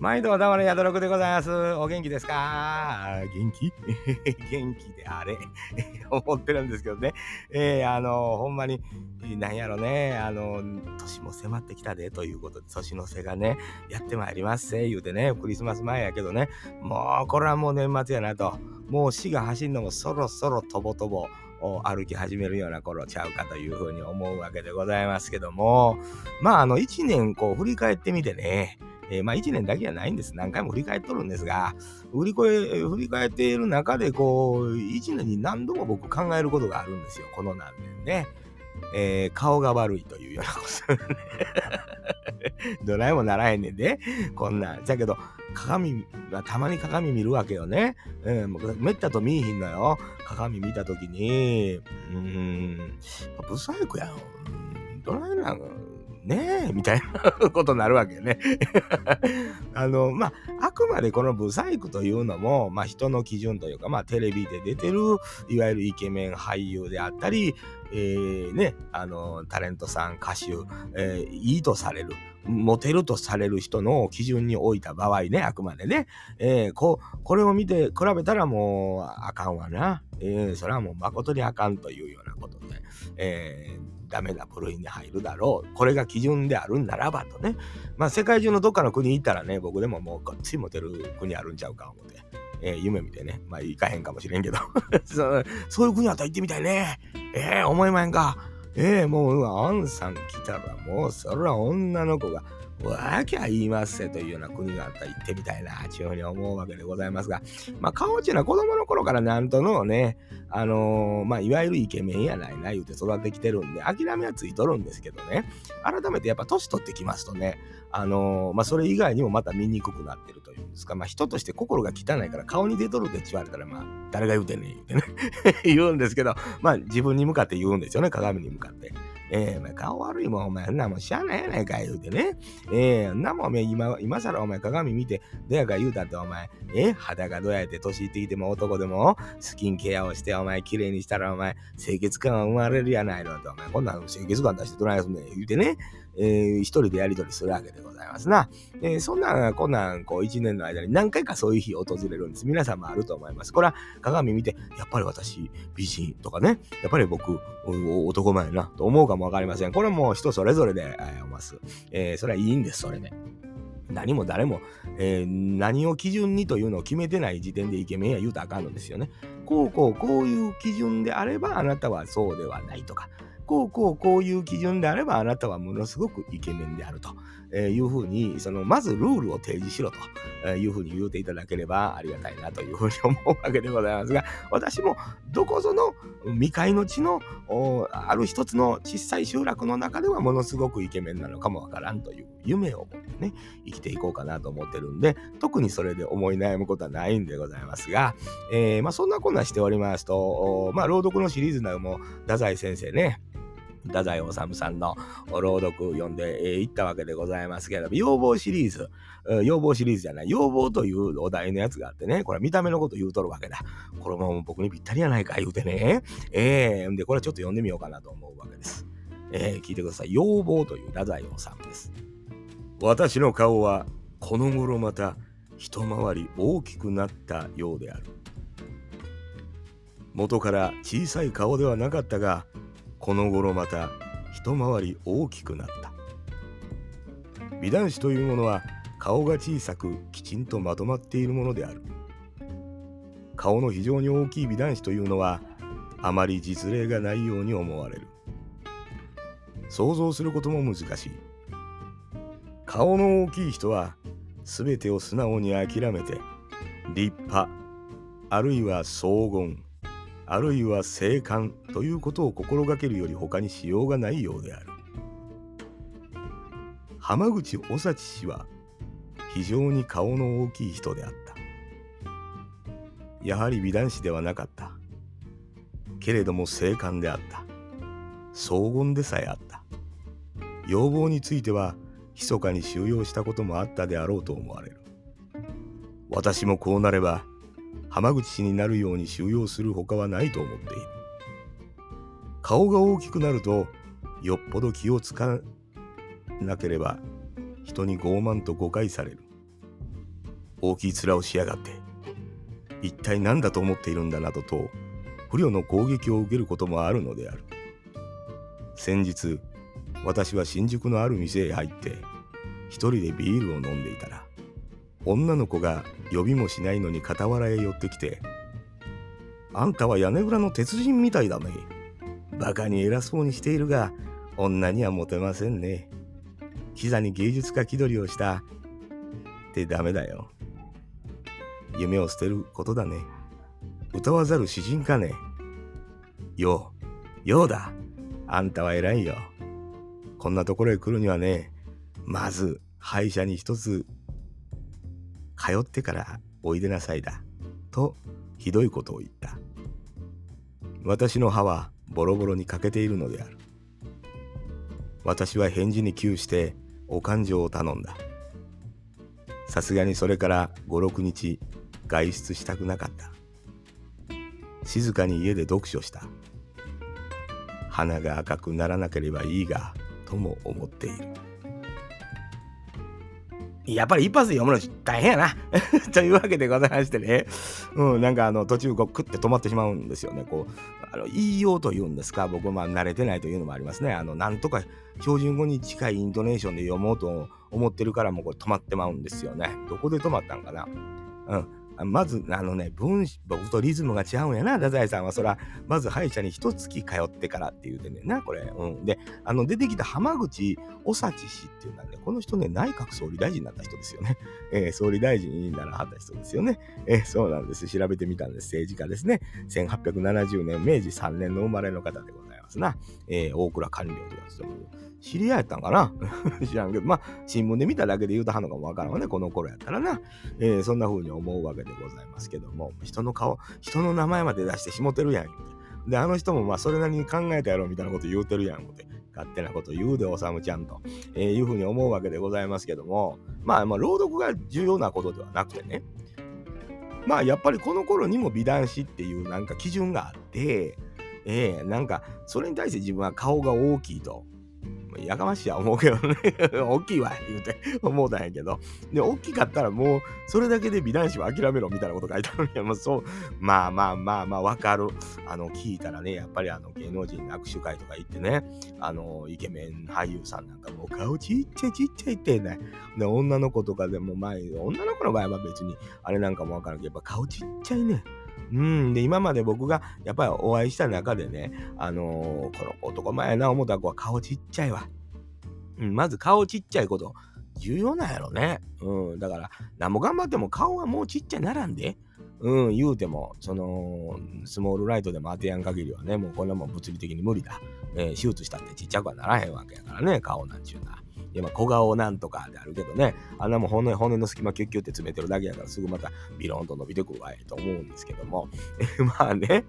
毎度だまれやどろくでございます。お元気ですか？元気？元気であれ 思ってるんですけどね。えー、あのほんまに、なんやろね、あの年も迫ってきたでということで、年の瀬がね、やってまいりますせ、言うてね、クリスマス前やけどね、もうこれはもう年末やなと。もう死が走るのもそろそろとぼとぼ。を歩き始めるような頃ちゃうかというふうに思うわけでございますけどもまああの1年こう振り返ってみてねえー、まあ1年だけじゃないんです。何回も振り返っとるんですが、振りえ振り返っている中で、こう、1年に何度も僕考えることがあるんですよ。この何年ね。えー、顔が悪いというようなことね。どないもならへんねんで、こんな。じゃけど、鏡たまに鏡見るわけよね。うん、めったと見えひんのよ。鏡見たときに、うーん、ブサイクやん。どないなんねえ、みたいなことになるわけね。あの、まあ、あくまでこのブサイクというのも、まあ、人の基準というか、まあ、テレビで出てる、いわゆるイケメン俳優であったり、えー、ね、あの、タレントさん、歌手、えー、いいとされる、モテるとされる人の基準に置いた場合ね、あくまでね、えー、ここれを見て比べたらもうあかんわな。えー、それはもう誠にあかんというようなことで、えーダメな部類に入るだろう。これが基準であるんならばとね。まあ世界中のどっかの国行ったらね、僕でももうこっちモテる国あるんちゃうか思って。えー、夢見てね。まあ行かへんかもしれんけど そ。そういう国あったら行ってみたいね。ええー、思いまへんか。ええー、もう、アンさん来たらもう、そら女の子が、わきゃ言いますせというような国があったら行ってみたいな、というふうに思うわけでございますが、まあ、顔っていうのは子供の頃からなんとのね、あのー、まあ、いわゆるイケメンやないな言うて育ってきてるんで、諦めはついとるんですけどね、改めてやっぱ年取ってきますとね、あのー、まあ、それ以外にもまた見にくくなってるというんですか、まあ、人として心が汚いから顔に出とるって言われたら、まあ、誰が言うてんねん言うてね 言うんですけど、まあ、自分に向かって言うんですよね、鏡に向かって。えー、顔悪いもん、お前、んなもんしゃあないやないか言うてね。えー、んなもん、お前、今、今更お前鏡見て、どやか言うたってお前、え肌がどうやって年いっていても男でも、スキンケアをして、お前、綺麗にしたら、お前、清潔感が生まれるやないのと、お前、こんなん清潔感出してどないすんねん、言うてね。えー、一人でやり取りするわけでございますな。えー、そんな、こんなん、こう、一年の間に何回かそういう日訪れるんです。皆さんもあると思います。これは鏡見て、やっぱり私、美人とかね、やっぱり僕、男前やな、と思うかもわかりません。これはもう人それぞれで、えー、ます。えー、それはいいんです、それで、何も誰も、えー、何を基準にというのを決めてない時点でイケメンや言うとあかんのですよね。こうこうこういう基準であればあなたはそうではないとか、こうこうこういう基準であればあなたはものすごくイケメンであるとえいうふうに、そのまずルールを提示しろというふうに言うていただければありがたいなというふうに思うわけでございますが、私もどこぞの未開の地のある一つの小さい集落の中ではものすごくイケメンなのかもわからんという夢を持ってね、生きていこうかなと思ってるんで、特にそれで思い悩むことはないんでございますが、えー、まあそんなこんなしておりますと、まあ朗読のシリーズなども太宰先生ね、太宰治さんの朗読読んでいったわけでございますけれども、要望シリーズ、要望シリーズじゃない、要望というお題のやつがあってね、これ見た目のこと言うとるわけだ。これも僕にぴったりやないか言うてね。えー、んで、これちょっと読んでみようかなと思うわけです。えー、聞いてください。要望という太宰治です。私の顔はこの頃また一回り大きくなったようである。元から小さい顔ではなかったが、この頃また一回り大きくなった。美男子というものは顔が小さくきちんとまとまっているものである。顔の非常に大きい美男子というのはあまり実例がないように思われる。想像することも難しい。顔の大きい人は全てを素直に諦めて立派あるいは荘厳あるいは生還ということを心がけるより他にしようがないようである。浜口お幸氏は非常に顔の大きい人であった。やはり美男子ではなかった。けれども生還であった。荘厳でさえあった。要望については密かに収容したこともあったであろうと思われる。私もこうなれば浜口氏になるように収容するほかはないと思っている顔が大きくなるとよっぽど気をつかなければ人に傲慢と誤解される大きい面をしやがって。一体何だと思っているんだなどと、不慮の攻撃を受けることもあるのである。先日、私は新宿のある店へ入って、一人でビールを飲んでいたら、女の子が呼びもしないのに傍らへ寄ってきて、あんたは屋根裏の鉄人みたいだね。バカに偉そうにしているが、女にはモテませんね。キザに芸術家気取りをしたってダメだよ。夢を捨てることだね。歌わざる詩人かね。よう、ようだ。あんたは偉いよ。こんなところへ来るにはね、まず歯医者に一つ通ってからおいでなさいだ。と、ひどいことを言った。私の歯はボロボロに欠けているのである。私は返事に窮してお勘定を頼んだ。さすがにそれから5、6日外出したくなかった。静かに家で読書した。花が赤くならなければいいが、とも思っている。やっぱり一発で読むの大変やな。というわけでございましてね。うん、なんかあの途中こうクッて止まってしまうんですよね。こう、あの言いようというんですか、僕はま慣れてないというのもありますね。あの、なんとか標準語に近いイントネーションで読もうと思ってるからもうこれ止まってまうんですよね。どこで止まったんかな？うん。まず、あのね、文、僕とリズムが違うんやな、太宰さんは。そら、まず歯医者に一月通ってからって言うてねんな、これ。うん。で、あの、出てきた浜口おさち氏っていうのはね、この人ね、内閣総理大臣になった人ですよね。えー、総理大臣にならはった人ですよね。えー、そうなんです。調べてみたんです。政治家ですね。1870年、明治3年の生まれの方でございますな。えー、大倉官僚とか務める。知り合いやったんかな？知らんけど、まあ、新聞で見ただけで言うとはんのかもわからんわね、この頃やったらな。えー、そんな風に思うわけでございますけども、人の顔、人の名前まで出してしもてるやん、で、あの人もまあ、それなりに考えたやろ、みたいなこと言うてるやん、思って。勝手なこと言うで、おさむちゃんと、えー、いうふうに思うわけでございますけども、まあ、まあ、朗読が重要なことではなくてね、まあ、やっぱりこの頃にも美男子っていうなんか基準があって、ええ、なんか、それに対して自分は顔が大きいと。やかましいや思うけどね。大きいわ言うて。思うたんやけど。で大きかったらもうそれだけで美男子は諦めろみたいなこと書いてあるんや。もうそう。まあまあまあまあわかる。あの聞いたらねやっぱりあの芸能人握手会とか行ってねあのイケメン俳優さんなんかもう顔ちっちゃいちっちゃいってね。で女の子とかでも前女の子の場合は別にあれなんかもわからんけどやっぱ顔ちっちゃいね。うん、で、今まで僕がやっぱりお会いした中でね、あのー、この男前やな思った子は顔ちっちゃいわ。うん、まず顔ちっちゃいこと重要なんやろね。うん、だから、何も頑張っても顔はもうちっちゃいならんで。うん、言うても、その、スモールライトでも当てやん限りはね、もうこんなもん物理的に無理だ。えー、手術したってちっちゃくはならへんわけやからね、顔なんちゅうな。いやまあ小顔なんとかであるけどね、あんなもん骨骨の隙間キュッキュって詰めてるだけやからすぐまたビローンと伸びてくるわいと思うんですけども、まあね、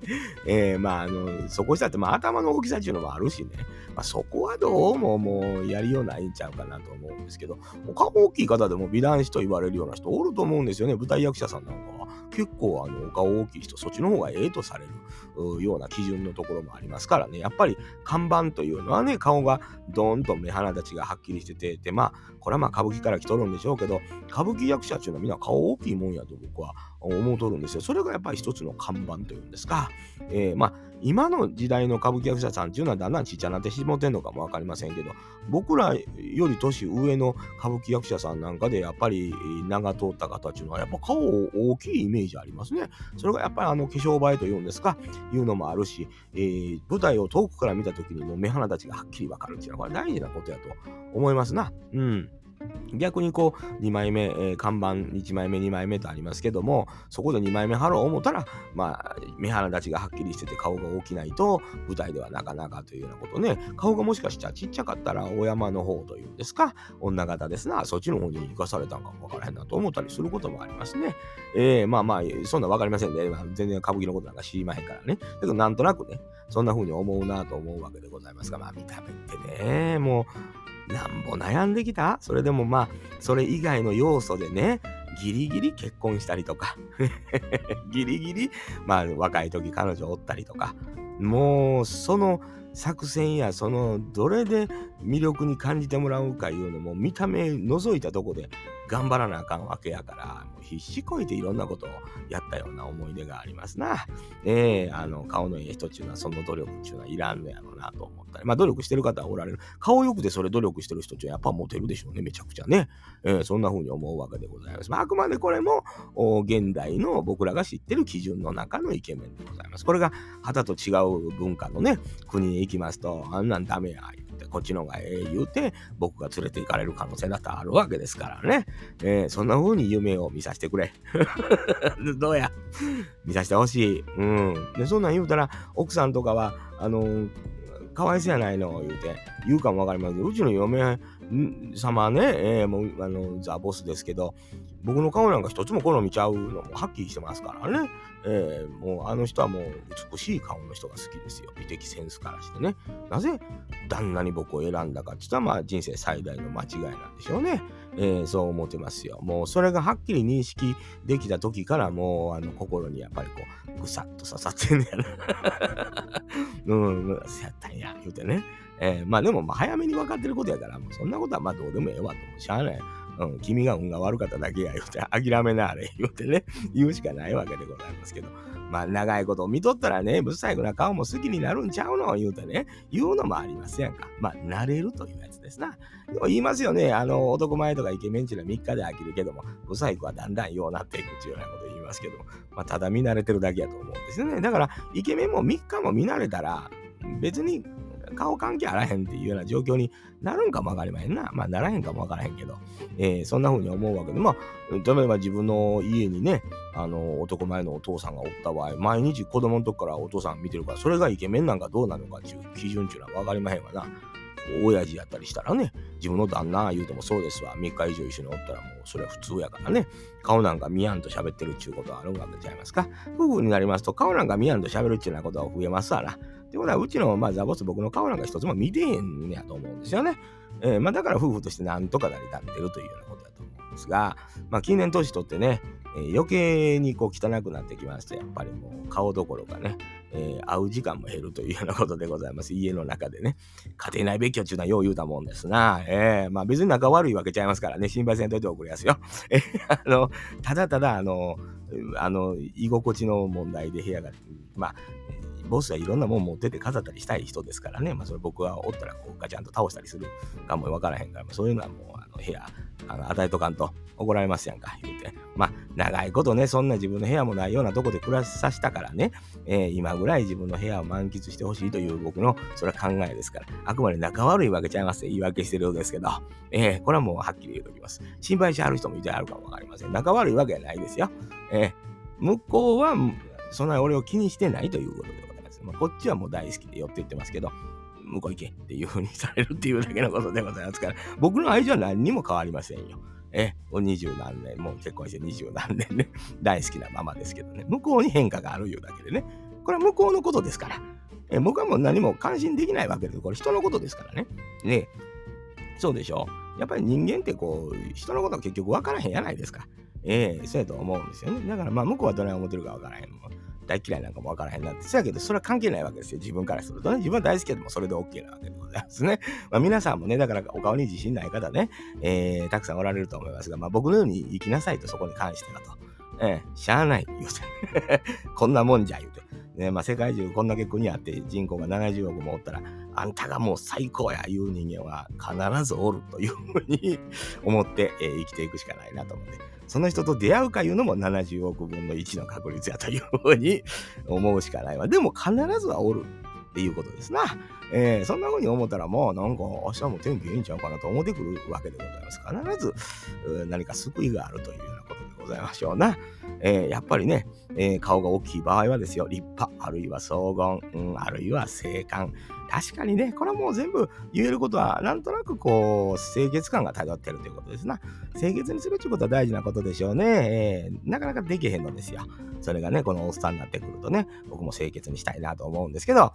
えー、まああの、そこしたってまあ頭の大きさっていうのもあるしね、まあそこはどうももうやりようないんちゃうかなと思うんですけど、顔大きい方でも美男子と言われるような人おると思うんですよね、舞台役者さんなんかは。結構あの顔大きい人、そっちの方がええとされるような基準のところもありますからね、やっぱり看板というのはね、顔がドーンと目鼻立ちがはっきりしてて、で、まあ、これはまあ歌舞伎から来とるんでしょうけど、歌舞伎役者っていうのはみんな顔大きいもんやと僕は思うとるんですよ。それがやっぱり一つの看板というんですか。えー、まあ、今の時代の歌舞伎役者さんっていうのはだんだんちっちゃなってしもてんのかもわかりませんけど、僕らより年上の歌舞伎役者さんなんかでやっぱり名が通った方っていうのはやっぱ顔大きいイメージありますね。それがやっぱりあの化粧映えというんですか、いうのもあるし、えー、舞台を遠くから見た時にも目鼻立ちがはっきりわかるっていうのはこれ大事なことやと思いますな。うん。逆にこう2枚目、えー、看板1枚目2枚目とありますけどもそこで2枚目貼ろう思ったらまあ目鼻立ちがはっきりしてて顔が大きないと舞台ではなかなかというようなことね。顔がもしかしたらちっちゃかったらお山の方というんですか女方ですな。そっちの方に生かされたんかもわからへんなと思ったりすることもありますね。えー、まあまあそんなわかりませんね。全然歌舞伎のことなんか知りまへんからね。だけどなんとなくねそんな風に思うなと思うわけでございますがまあ見た目ってねもうなんぼ悩んできた？それでもまあ、それ以外の要素でね、ギリギリ結婚したりとか ギリギリ、まあ、若い時彼女おったりとか、もう、その作戦や、その、どれで魅力に感じてもらうかいうのも、見た目覗いたとこで、頑張らなあかんわけやから、もう必死こいていろんなことをやったような思い出がありますな。えー、あの、顔のええ人っていうのはその努力っていうのはいらんのやろうなと思ったり、まあ努力してる方はおられる。顔よくてそれ努力してる人ってやっぱモテるでしょうね、めちゃくちゃね。えー、そんな風に思うわけでございます。まあ、あくまでこれも、現代の僕らが知ってる基準の中のイケメンでございます。これが旗と違う文化のね、国へ行きますと、あんなんダメや、こっちの方がええ言うて僕が連れて行かれる可能性だってあるわけですからね、えー、そんな風に夢を見させてくれ。どうや？見させてほしい。うん。でそんなん言うたら奥さんとかはあのー、かわいそうやないの言うて言うかもわかりませんけどうちの嫁様ね、えー、もうあのザ・ボスですけど僕の顔なんか一つも好みちゃうのもはっきりしてますからね。えー、もうあの人はもう美しい顔の人が好きですよ。美的センスからしてね。なぜ旦那に僕を選んだかって言ったらまあ人生最大の間違いなんでしょうね。えー、そう思ってますよ。もうそれがはっきり認識できた時からもうあの心にやっぱりこうぐさっと刺さってんねやな。うん、そうやったん。や、言うてね。えー、まあでもまあ早めに分かってることやから、もうそん。なことはまあどうでもええわと。しゃあない。うん、君が運が悪かっただけや言うて、諦めなあれ言うてね、言うしかないわけでございますけど。まあ、長いこと見とったらね、ぶっさいくな顔も好きになるんちゃうの？言うてね、言うのもありますやんか？まあ、慣れるというやつですな。でも言いますよね、あの、男前とかイケメンちゅうの3日で飽きるけども、ブサイクはだんだんようなっていくっていうようなこと言いますけども、まあ、ただ見慣れてるだけやと思うんですよね。だから、イケメンも3日も見慣れたら、別に顔関係あらへんっていうような状況になるんかもわかりまへんな。まあ、ならへんかもわからへんけど、えー、そんな風に思うわけで、まあ、例えば自分の家にね、あの、男前のお父さんがおった場合、毎日子供の時からお父さん見てるから、それがイケメンなんかどうなのかっていう基準っていうのはわかりまへんわな。親父やったりしたらね、自分の旦那言うてもそうですわ。3日以上一緒におったらもうそれは普通やからね。顔なんか見やんと喋ってるっちゅうことはあるわけちゃいますか。夫婦になりますと顔なんか見やんと喋るっちゅうようなことは増えますわな。ってことは、うちの、まあ、ザボス僕の顔なんか一つも見てへんやと思うんですよね。えー、まあ、だから夫婦としてなんとか成り立ってるというようなことだと思うんですが、まあ、近年年取ってね、えー、余計にこう汚くなってきまして、やっぱりもう顔どころかね、えー、会う時間も減るというようなことでございます。家の中でね。家庭内別居っていうのはよう言うたもんですな。えー、まあ別に仲悪いわけちゃいますからね、心配せんといておくれやすよ。えー、あの、ただただ、あの、あの、居心地の問題で部屋が、まあ、ボスはいろんなもん持ってて飾ったりしたい人ですからね、まあ、それ僕がおったらこうガチャンと倒したりするかもわからへんから、そういうのはもう部屋あの与えとかんと怒られますやんか、言うて。まあ、長いことね、そんな自分の部屋もないようなとこで暮らさせたからね、えー、今ぐらい自分の部屋を満喫してほしいという僕の、それは考えですから、あくまで仲悪いわけちゃいますって言い訳してるようですけど、えー、これはもうはっきり言うときます。心配しはる人もいてあるかもわかりません。仲悪いわけはないですよ。えー、向こうは、そんなに俺を気にしてないということでまあ、こっちはもう大好きで寄って言ってますけど、向こう行けっていう風にされるっていうだけのことでございますから、僕の愛情は何にも変わりませんよ。え、二十何年、もう結婚して二十何年ね、大好きなままですけどね、向こうに変化があるいうだけでね、これは向こうのことですから、え僕はもう何も関心できないわけです。これ人のことですからね。ねそうでしょやっぱり人間ってこう、人のことは結局分からへんやないですか。ええー、そうやと思うんですよね。だからまあ向こうはどない思ってるか分からへん。大嫌いなんかもわからへんなって。そやけど、それは関係ないわけですよ。自分からするとね。自分は大好きでもそれで OK なわけでございますね。まあ、皆さんもね、だからお顔に自信ない方ね、えー、たくさんおられると思いますが、まあ、僕のように生きなさいとそこに関してはと。えー、しゃあない、言うて。こんなもんじゃ、言うて。ね、まあ、世界中こんだけ国あって人口が70億もおったら、あんたがもう最高やいう人間は必ずおるというふうに思って、えー、生きていくしかないなと思って。その人と出会うかいうのも70億分の1の確率やというふうに 思うしかないわ。でも必ずはおるっていうことですな。えー、そんな風に思ったらもうなんか明日も天気いいんちゃうかなと思ってくるわけでございます。必ず何か救いがあるというようなことございましょうな。えー、やっぱりね、えー、顔が大きい場合はですよ、立派、あるいは荘厳、うん、あるいは静観。確かにね、これはもう全部言えることは、なんとなくこう、清潔感が漂ってるということですな。清潔にするっていうことは大事なことでしょうね。えー、なかなかできへんのですよ。それがね、このおっさんになってくるとね、僕も清潔にしたいなと思うんですけど、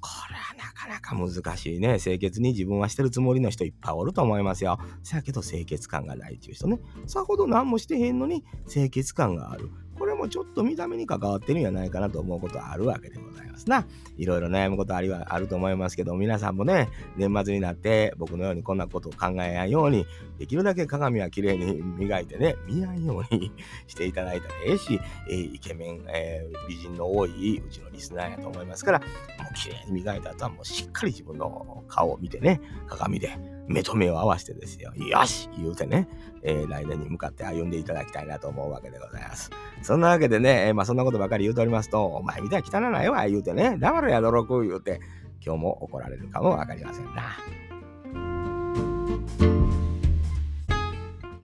これはなかなか難しいね。清潔に自分はしてるつもりの人いっぱいおると思いますよ。せやけど清潔感がないっていう人ね。さほど何もしてへんのに清潔感がある。これもちょっと見た目に関わってるんじゃないかなと思うことはあるわけでございますな。いろいろ悩むことありはあると思いますけど、皆さんもね、年末になって僕のようにこんなことを考えやんように、できるだけ鏡は綺麗に磨いてね、見やんようにしていただいたらええし、えー、イケメン、えー、美人の多いうちのリスナーやと思いますから、もう綺麗に磨いた後はもうしっかり自分の顔を見てね、鏡で目と目を合わせてですよ、よし言うてね、えー、来年に向かって歩んでいただきたいなと思うわけでございます。そんなわけでね、えー、まあそんなことばかり言うておりますと、お前みたいに汚ないわ言うてね、黙れや泥く言うて、今日も怒られるかもわかりませんな。